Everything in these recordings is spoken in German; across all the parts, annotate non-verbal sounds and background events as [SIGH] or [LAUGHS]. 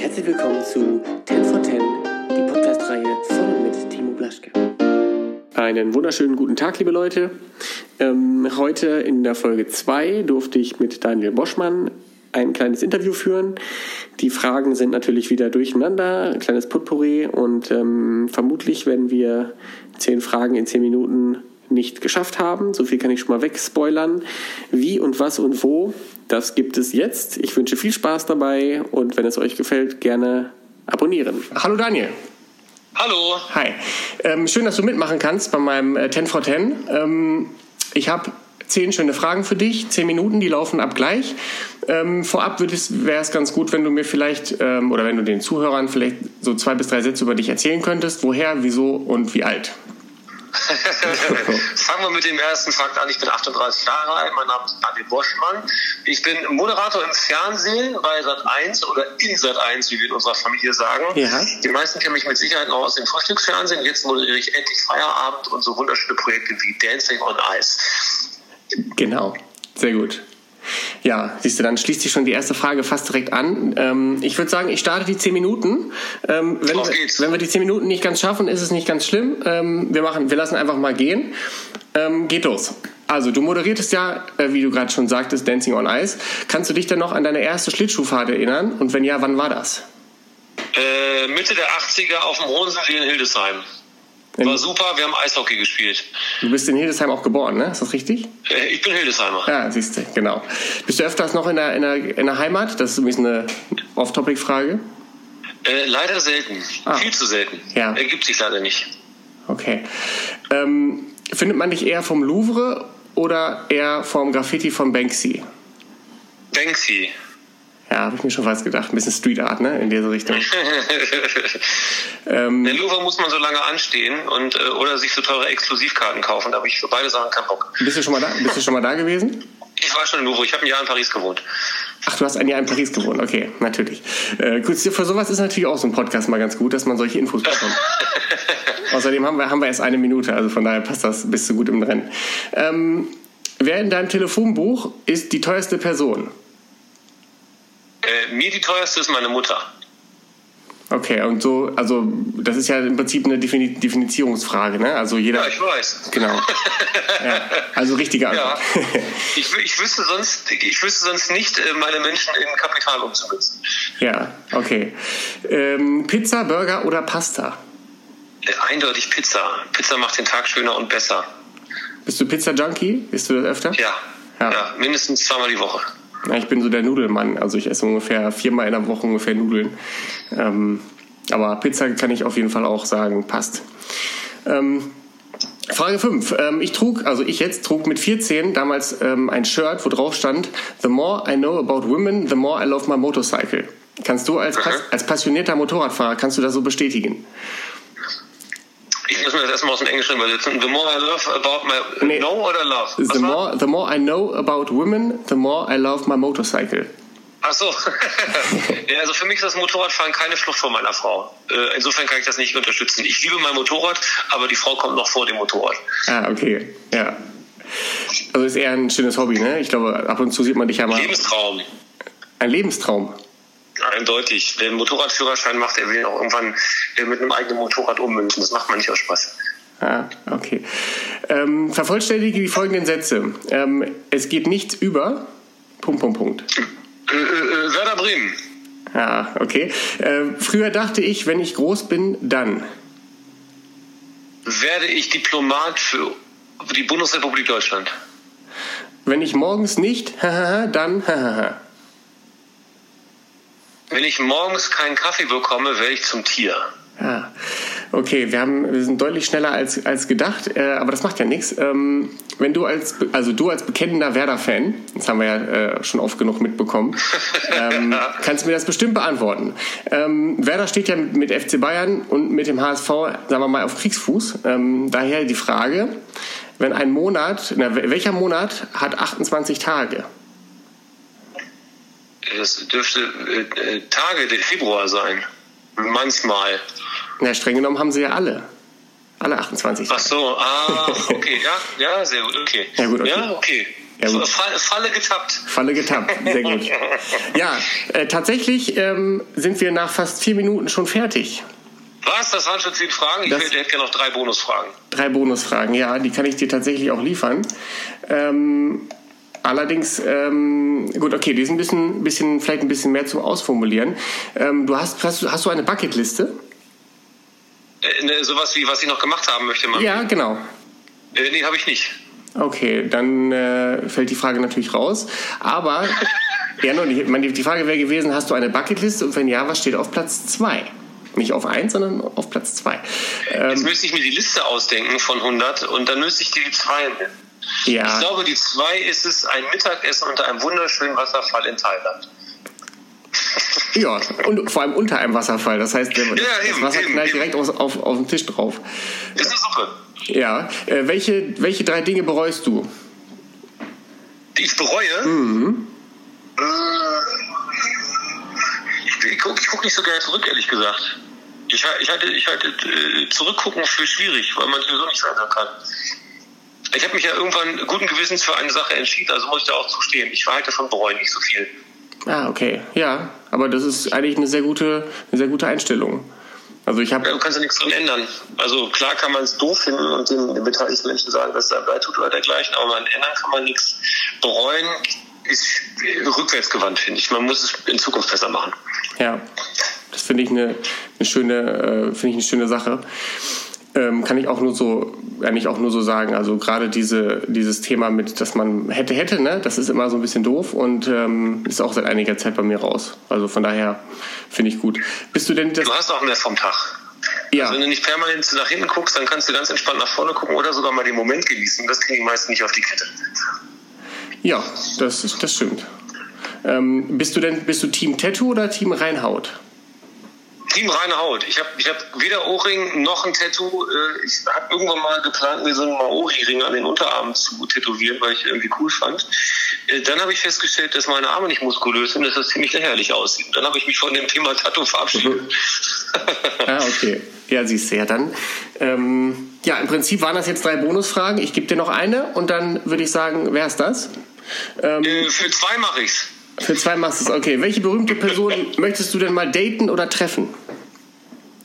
Herzlich willkommen zu 10 for 10, die Podcast-Reihe von mit Timo Blaschke. Einen wunderschönen guten Tag, liebe Leute. Ähm, heute in der Folge 2 durfte ich mit Daniel Boschmann ein kleines Interview führen. Die Fragen sind natürlich wieder durcheinander, ein kleines Potpourri und ähm, vermutlich werden wir zehn Fragen in zehn Minuten nicht geschafft haben. So viel kann ich schon mal wegspoilern. Wie und was und wo, das gibt es jetzt. Ich wünsche viel Spaß dabei und wenn es euch gefällt, gerne abonnieren. Hallo Daniel. Hallo. Hi. Ähm, schön, dass du mitmachen kannst bei meinem äh, 10 for 10. Ähm, ich habe zehn schöne Fragen für dich, zehn Minuten, die laufen ab gleich. Ähm, vorab wäre es ganz gut, wenn du mir vielleicht ähm, oder wenn du den Zuhörern vielleicht so zwei bis drei Sätze über dich erzählen könntest. Woher, wieso und wie alt? [LAUGHS] Fangen wir mit dem ersten Fakt an. Ich bin 38 Jahre alt. Mein Name ist Adi Boschmann. Ich bin Moderator im Fernsehen bei Sat1 oder in Sat1, wie wir in unserer Familie sagen. Ja. Die meisten kennen mich mit Sicherheit noch aus dem Frühstücksfernsehen. Jetzt moderiere ich endlich Feierabend und so wunderschöne Projekte wie Dancing on Ice. Genau, sehr gut. Ja, siehst du, dann schließt sich schon die erste Frage fast direkt an. Ähm, ich würde sagen, ich starte die zehn Minuten. Ähm, wenn, wir, wenn wir die zehn Minuten nicht ganz schaffen, ist es nicht ganz schlimm. Ähm, wir, machen, wir lassen einfach mal gehen. Ähm, geht los. Also, du moderiertest ja, äh, wie du gerade schon sagtest, Dancing on Ice. Kannst du dich denn noch an deine erste Schlittschuhfahrt erinnern? Und wenn ja, wann war das? Äh, Mitte der 80er auf dem Hohensee in Hildesheim. War super, wir haben Eishockey gespielt. Du bist in Hildesheim auch geboren, ne? Ist das richtig? Äh, ich bin Hildesheimer. Ja, siehst du, genau. Bist du öfters noch in der, in der, in der Heimat? Das ist übrigens eine Off-Topic-Frage. Äh, leider selten. Ah. Viel zu selten. Ja. Ergibt sich leider nicht. Okay. Ähm, findet man dich eher vom Louvre oder eher vom Graffiti von Banksy? Banksy. Ja, habe ich mir schon fast gedacht. Ein bisschen Street Art, ne? In diese Richtung. [LAUGHS] ähm, Der Louvre muss man so lange anstehen und äh, oder sich so teure Exklusivkarten kaufen. Da habe ich für beide Sachen keinen Bock. Bist du schon mal da? Bist du schon mal da gewesen? Ich war schon im Louvre. Ich habe ein Jahr in Paris gewohnt. Ach, du hast ein Jahr in Paris gewohnt. Okay, natürlich. Äh, gut, für sowas ist natürlich auch so ein Podcast mal ganz gut, dass man solche Infos bekommt. [LAUGHS] Außerdem haben wir, haben wir erst eine Minute, also von daher passt das, bist du gut im Rennen. Ähm, wer in deinem Telefonbuch ist die teuerste Person? Äh, mir die teuerste ist meine Mutter. Okay, und so, also das ist ja im Prinzip eine Defini Definizierungsfrage, ne? Also jeder. Ja, ich weiß. Genau. ja, also richtige Antwort. Ja. [LAUGHS] Ich, ich, wüsste sonst, ich wüsste sonst nicht, äh, meine Menschen in Kapital umzumünzen. Ja, okay. Ähm, Pizza, Burger oder Pasta? Äh, eindeutig Pizza. Pizza macht den Tag schöner und besser. Bist du Pizza-Junkie? Bist du das öfter? Ja. ja. ja mindestens zweimal die Woche. Ich bin so der Nudelmann. Also ich esse ungefähr viermal in der Woche ungefähr Nudeln. Ähm, aber Pizza kann ich auf jeden Fall auch sagen, passt. Ähm, Frage 5. Ähm, ich trug, also ich jetzt trug mit 14 damals ähm, ein Shirt, wo drauf stand, The more I know about women, the more I love my motorcycle. Kannst du als, als passionierter Motorradfahrer, kannst du das so bestätigen? Ich muss mir das erstmal aus dem Englischen übersetzen. The more I love about my nee. know oder love? the more, the more I know about women, the more I love my motorcycle. Ach so. [LAUGHS] ja, also für mich ist das Motorradfahren keine Flucht vor meiner Frau. Äh, insofern kann ich das nicht unterstützen. Ich liebe mein Motorrad, aber die Frau kommt noch vor dem Motorrad. Ah, okay. Ja. Also ist eher ein schönes Hobby, ne? Ich glaube, ab und zu sieht man dich ja mal. Lebenstraum. Ein Lebenstraum. Eindeutig. Wer einen Motorradführerschein macht, der will auch irgendwann mit einem eigenen Motorrad ummünzen. Das macht man nicht aus Spaß. Ah, okay. Ähm, vervollständige die folgenden Sätze. Ähm, es geht nichts über. Punkt, Punkt, Punkt. Äh, äh, äh, Werder Bremen. Ah, okay. Äh, früher dachte ich, wenn ich groß bin, dann. Werde ich Diplomat für die Bundesrepublik Deutschland. Wenn ich morgens nicht, [LAUGHS] dann. [LAUGHS] Wenn ich morgens keinen Kaffee bekomme, werde ich zum Tier. Ja. Okay, wir, haben, wir sind deutlich schneller als, als gedacht, äh, aber das macht ja nichts. Ähm, wenn du als, also du als bekennender Werder-Fan, das haben wir ja äh, schon oft genug mitbekommen, [LAUGHS] ähm, kannst du mir das bestimmt beantworten. Ähm, Werder steht ja mit FC Bayern und mit dem HSV, sagen wir mal, auf Kriegsfuß. Ähm, daher die Frage, wenn ein Monat, na, welcher Monat hat 28 Tage? Das dürfte äh, äh Tage der Februar sein. Manchmal. Na, streng genommen haben sie ja alle. Alle 28. Ach so, ah, [LAUGHS] okay, ja, ja, sehr gut, okay. Ja, gut, okay. Ja, okay. Ja, Falle, getappt. Falle getappt, sehr gut. [LAUGHS] ja, äh, tatsächlich ähm, sind wir nach fast vier Minuten schon fertig. Was? Das waren schon zehn Fragen? Ich hätte gerne noch drei Bonusfragen. Drei Bonusfragen, ja, die kann ich dir tatsächlich auch liefern. Ähm, allerdings, ähm, gut, okay, die sind ein bisschen, bisschen, vielleicht ein bisschen mehr zum Ausformulieren. Ähm, du hast, hast, hast du eine Bucketliste? Äh, ne, sowas wie, was ich noch gemacht haben möchte, man. Ja, genau. Äh, nee, habe ich nicht. Okay, dann äh, fällt die Frage natürlich raus. Aber, [LAUGHS] ja, nun, ich meine, die Frage wäre gewesen, hast du eine Bucketliste und wenn ja, was steht auf Platz 2? Nicht auf 1, sondern auf Platz 2. Ähm, Jetzt müsste ich mir die Liste ausdenken von 100 und dann müsste ich die 2 nennen. Ja. Ich glaube, die 2 ist es ein Mittagessen unter einem wunderschönen Wasserfall in Thailand. Ja, und vor allem unter einem Wasserfall. Das heißt, das, ja, eben, Wasser eben, knallt eben. direkt auf, auf, auf den Tisch drauf. Ist eine Suppe. Ja. Äh, welche, welche drei Dinge bereust du? Die ich bereue? Mhm. Äh, ich, ich gucke guck nicht so gerne zurück, ehrlich gesagt. Ich, ich halte, ich halte äh, zurückgucken für schwierig, weil man sowieso nicht verändern kann. Ich habe mich ja irgendwann guten Gewissens für eine Sache entschieden, also muss ich da auch zustehen. Ich verhalte von bereuen nicht so viel. Ah, okay. Ja, aber das ist eigentlich eine sehr gute, eine sehr gute Einstellung. Also ich habe. Ja, du kannst ja nichts dran ändern. Also klar kann man es doof finden und den beteiligten Menschen sagen, dass es da tut oder dergleichen, aber man ändern kann man nichts. Bereuen ist rückwärtsgewandt, finde ich. Man muss es in Zukunft besser machen. Ja, das finde ich eine, eine schöne, äh, finde ich eine schöne Sache. Ähm, kann ich auch nur so, eigentlich auch nur so sagen. Also gerade diese, dieses Thema mit, dass man hätte, hätte, ne, das ist immer so ein bisschen doof und ähm, ist auch seit einiger Zeit bei mir raus. Also von daher finde ich gut. Bist du denn das? Du hast auch mehr vom Tag. Ja. Also wenn du nicht permanent nach hinten guckst, dann kannst du ganz entspannt nach vorne gucken oder sogar mal den Moment genießen. Das kriegen die meisten nicht auf die Kette. Ja, das, das stimmt. Ähm, bist du denn bist du Team Tattoo oder Team Reinhaut? Team reine Haut. Ich habe ich hab weder Ohrring noch ein Tattoo. Äh, ich habe irgendwann mal geplant, mir so einen Maori-Ring an den Unterarmen zu tätowieren, weil ich irgendwie cool fand. Äh, dann habe ich festgestellt, dass meine Arme nicht muskulös sind, dass das ziemlich lächerlich aussieht. Dann habe ich mich von dem Thema Tattoo verabschiedet. ah, okay. Ja, siehst du ja dann. Ähm, ja, im Prinzip waren das jetzt drei Bonusfragen. Ich gebe dir noch eine und dann würde ich sagen, wer ist das? Ähm, äh, für zwei mache ich's. Für zwei machst du es, okay. Welche berühmte Person möchtest du denn mal daten oder treffen?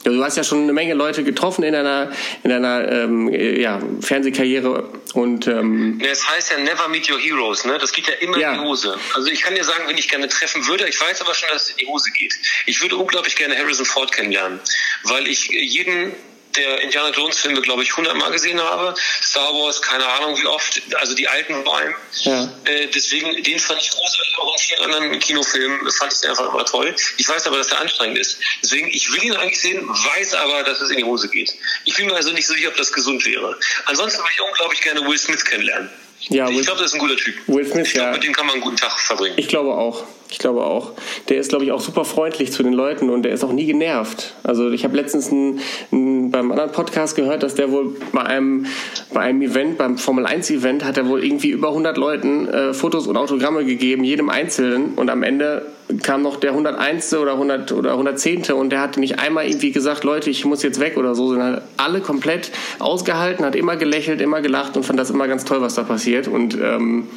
Du hast ja schon eine Menge Leute getroffen in deiner, in deiner ähm, ja, Fernsehkarriere und ähm es heißt ja Never Meet Your Heroes, ne? Das geht ja immer ja. in die Hose. Also ich kann dir sagen, wenn ich gerne treffen würde, ich weiß aber schon, dass es in die Hose geht. Ich würde unglaublich gerne Harrison Ford kennenlernen, weil ich jeden der Indiana Jones Filme, glaube ich, hundertmal gesehen habe. Star Wars, keine Ahnung wie oft, also die alten vor allem. Ja. Äh, deswegen, den fand ich großartig, auch in vielen anderen Kinofilmen fand ich den einfach immer toll. Ich weiß aber, dass der anstrengend ist. Deswegen, ich will ihn eigentlich sehen, weiß aber, dass es in die Hose geht. Ich bin mir also nicht so sicher, ob das gesund wäre. Ansonsten würde ich unglaublich gerne Will Smith kennenlernen. Ja, ich glaube, das ist ein guter Typ. Will Smith, ich glaube, ja. mit dem kann man einen guten Tag verbringen. Ich glaube auch. Ich glaube auch. Der ist, glaube ich, auch super freundlich zu den Leuten und der ist auch nie genervt. Also ich habe letztens einen, einen, beim anderen Podcast gehört, dass der wohl bei einem, bei einem Event, beim Formel 1 Event, hat er wohl irgendwie über 100 Leuten äh, Fotos und Autogramme gegeben, jedem Einzelnen. Und am Ende kam noch der 101. oder 100 oder 110. und der hat nicht einmal irgendwie gesagt, Leute, ich muss jetzt weg oder so, sondern alle komplett ausgehalten, hat immer gelächelt, immer gelacht und fand das immer ganz toll, was da passiert. Und ähm,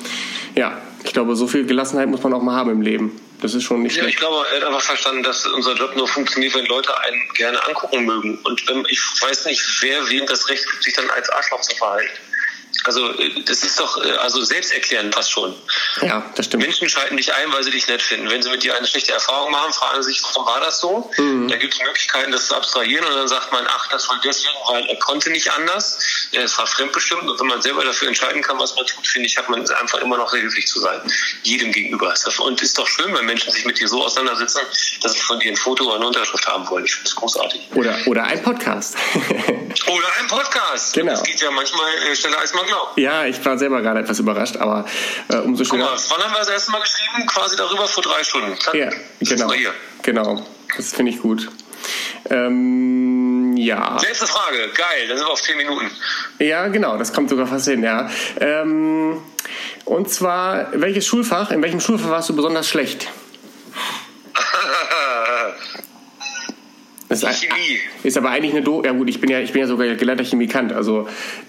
ja, ich glaube, so viel Gelassenheit muss man auch mal haben im Leben. Das ist schon nicht ja, schlecht. ich glaube, er hat einfach verstanden, dass unser Job nur funktioniert, wenn Leute einen gerne angucken mögen. Und ich weiß nicht, wer wem das Recht gibt, sich dann als Arschloch zu verhalten. Also äh, das ist doch äh, also selbsterklärend fast schon. Ja, das stimmt. Menschen schalten dich ein, weil sie dich nett finden. Wenn sie mit dir eine schlechte Erfahrung machen, fragen sie sich, warum war das so? Mhm. Da gibt es Möglichkeiten, das zu abstrahieren und dann sagt man, ach, das war deswegen, weil er konnte nicht anders. Es war fremdbestimmt und wenn man selber dafür entscheiden kann, was man tut, finde ich, hat man einfach immer noch sehr höflich zu sein. Jedem gegenüber. Und ist doch schön, wenn Menschen sich mit dir so auseinandersetzen, dass sie von dir ein Foto oder eine Unterschrift haben wollen. Ich finde es großartig. Oder, oder ein Podcast. [LAUGHS] oder ein Podcast. Genau. Das geht ja manchmal äh, schneller als man glaubt. Ja, ich war selber gerade etwas überrascht, aber äh, umso schöner. Guck mal, wann haben wir das erste Mal geschrieben? Quasi darüber vor drei Stunden. Zack, ja, genau. Genau, das finde ich gut. Ähm, ja. Letzte Frage, geil, dann sind wir auf zehn Minuten. Ja, genau, das kommt sogar fast hin, ja. Ähm, und zwar, welches Schulfach, in welchem Schulfach warst du besonders schlecht? Das Das ist Chemie. Ist aber eigentlich eine Do Ja gut, ich bin ja, ich bin ja sogar gelehrter Chemikant. Also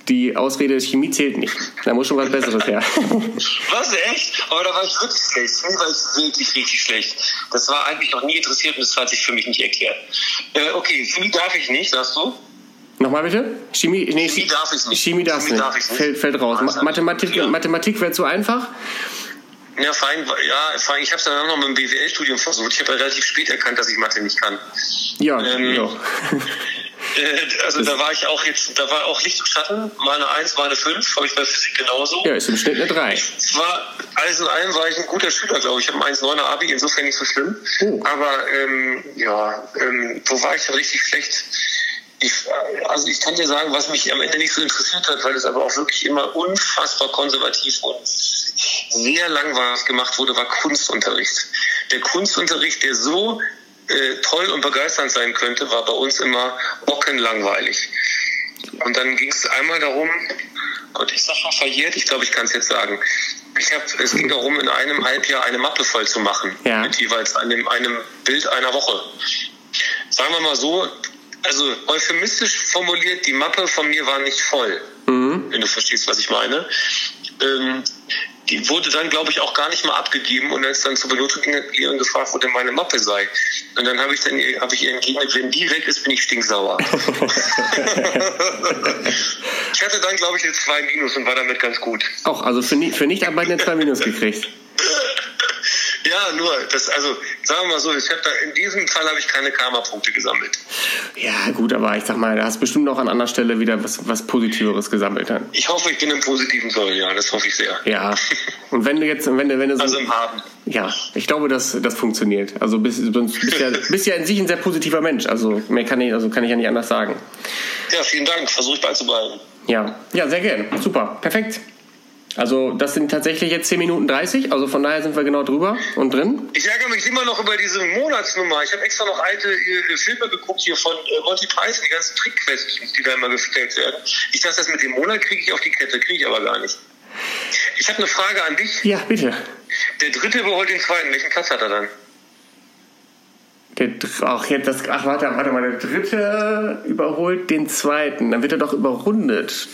die Ausrede Chemie zählt nicht. Da muss schon was Besseres her. [LAUGHS] was, echt? Aber da war ich wirklich schlecht. Chemie war ich wirklich richtig schlecht. Das war eigentlich noch nie interessiert und das hat sich für mich nicht erklärt. Äh, okay, Chemie darf ich nicht, sagst du? Nochmal bitte? Chemie, nee, Chemie darf ich nicht. Chemie, darf, Chemie nicht. darf ich nicht. Fällt, fällt raus. Mathematik, ja. Mathematik wäre zu einfach. Ja, vor allem, ja, vor allem ich habe es dann noch mit dem BWL-Studium versucht. Ich habe ja relativ spät erkannt, dass ich Mathe nicht kann. Ja, ähm, ja. [LAUGHS] Äh, also da war ich auch jetzt, da war auch Licht und Schatten, mal eine 1, mal eine 5, habe ich bei Physik genauso. Ja, ist im Schnitt eine 3. Ich war, alles in allem war ich ein guter Schüler, glaube ich. Ich habe ein 1,9er Abi, insofern nicht so schlimm. Oh. Aber ähm, ja, ähm, wo war ich dann richtig schlecht? Ich, also ich kann dir sagen, was mich am Ende nicht so interessiert hat, weil es aber auch wirklich immer unfassbar konservativ und sehr langweilig gemacht wurde, war Kunstunterricht. Der Kunstunterricht, der so äh, toll und begeisternd sein könnte, war bei uns immer bockenlangweilig. Und dann ging es einmal darum, Gott, ich sag mal verjährt, ich glaube, ich kann es jetzt sagen. Ich hab, es ging darum, in einem Halbjahr eine Mappe voll zu machen. Ja. Mit jeweils einem, einem Bild einer Woche. Sagen wir mal so, also euphemistisch formuliert, die Mappe von mir war nicht voll. Mhm. Wenn du verstehst, was ich meine. Ähm, die wurde dann, glaube ich, auch gar nicht mal abgegeben und als dann zur Benotung ging, hat Leon gefragt, wo denn meine Mappe sei. Und dann habe ich dann habe ich ihr entgegnet, wenn die weg ist, bin ich stinksauer. [LAUGHS] [LAUGHS] ich hatte dann, glaube ich, eine 2 Minus und war damit ganz gut. Auch, also für, für nicht arbeiten eine 2 Minus gekriegt. [LAUGHS] Ja, nur, das, also sagen wir mal so, ich hab da, in diesem Fall habe ich keine Karma-Punkte gesammelt. Ja, gut, aber ich sag mal, da hast du bestimmt auch an anderer Stelle wieder was, was Positiveres gesammelt dann. Ich hoffe, ich bin im positiven Soll, ja, das hoffe ich sehr. Ja. Und wenn du jetzt, wenn du, wenn du so, Also im Haben. Ja, ich glaube, das, das funktioniert. Also bist, bist, ja, [LAUGHS] bist ja in sich ein sehr positiver Mensch. Also mehr kann ich, also kann ich ja nicht anders sagen. Ja, vielen Dank. Versuche ich beizubehalten. Ja, ja, sehr gern. Super, perfekt. Also das sind tatsächlich jetzt 10 Minuten 30, also von daher sind wir genau drüber und drin. Ich ärgere mich immer noch über diese Monatsnummer. Ich habe extra noch alte äh, Filme geguckt hier von äh, Monty Python, die ganzen Trickquests, die da immer gestellt werden. Ich dachte, das mit dem Monat kriege ich auf die Kette, kriege ich aber gar nicht. Ich habe eine Frage an dich. Ja, bitte. Der dritte überholt den zweiten. Welchen Platz hat er dann? Der, ach, jetzt das, ach, warte, warte mal, der dritte überholt den zweiten. Dann wird er doch überrundet.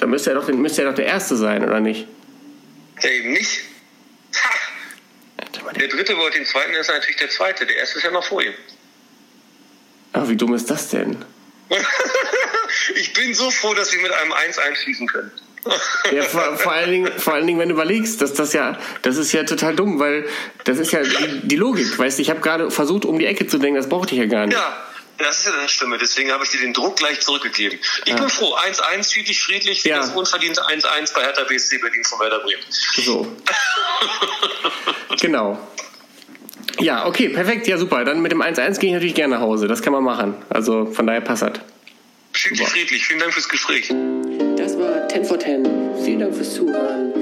Da müsste er doch, müsste er doch der Erste sein, oder nicht? Ja, eben nicht. Ha! Der Dritte wollte den Zweiten, ist natürlich der Zweite. Der Erste ist ja noch vor ihm. Ach, wie dumm ist das denn? [LAUGHS] ich bin so froh, dass wir mit einem 1 einschließen können. ja, vor, vor, allen Dingen, vor allen Dingen, wenn du überlegst, dass das ja, das ist ja total dumm, weil das ist ja die, die Logik, weißt du, ich habe gerade versucht, um die Ecke zu denken, das brauchte ich ja gar nicht. Ja, das ist ja deine Stimme, deswegen habe ich dir den Druck gleich zurückgegeben. Ich ja. bin froh, 1-1, friedlich, friedlich, ja. das unverdiente 1-1 bei Hertha BSC Berlin von Werder Bremen. So. [LAUGHS] genau. Ja, okay, perfekt, ja super. Dann mit dem 1-1 gehe ich natürlich gerne nach Hause. Das kann man machen. Also von daher passt das. Friedlich, friedlich. Vielen Dank fürs Gespräch. Das war 10 for 10. Vielen Dank fürs Zuhören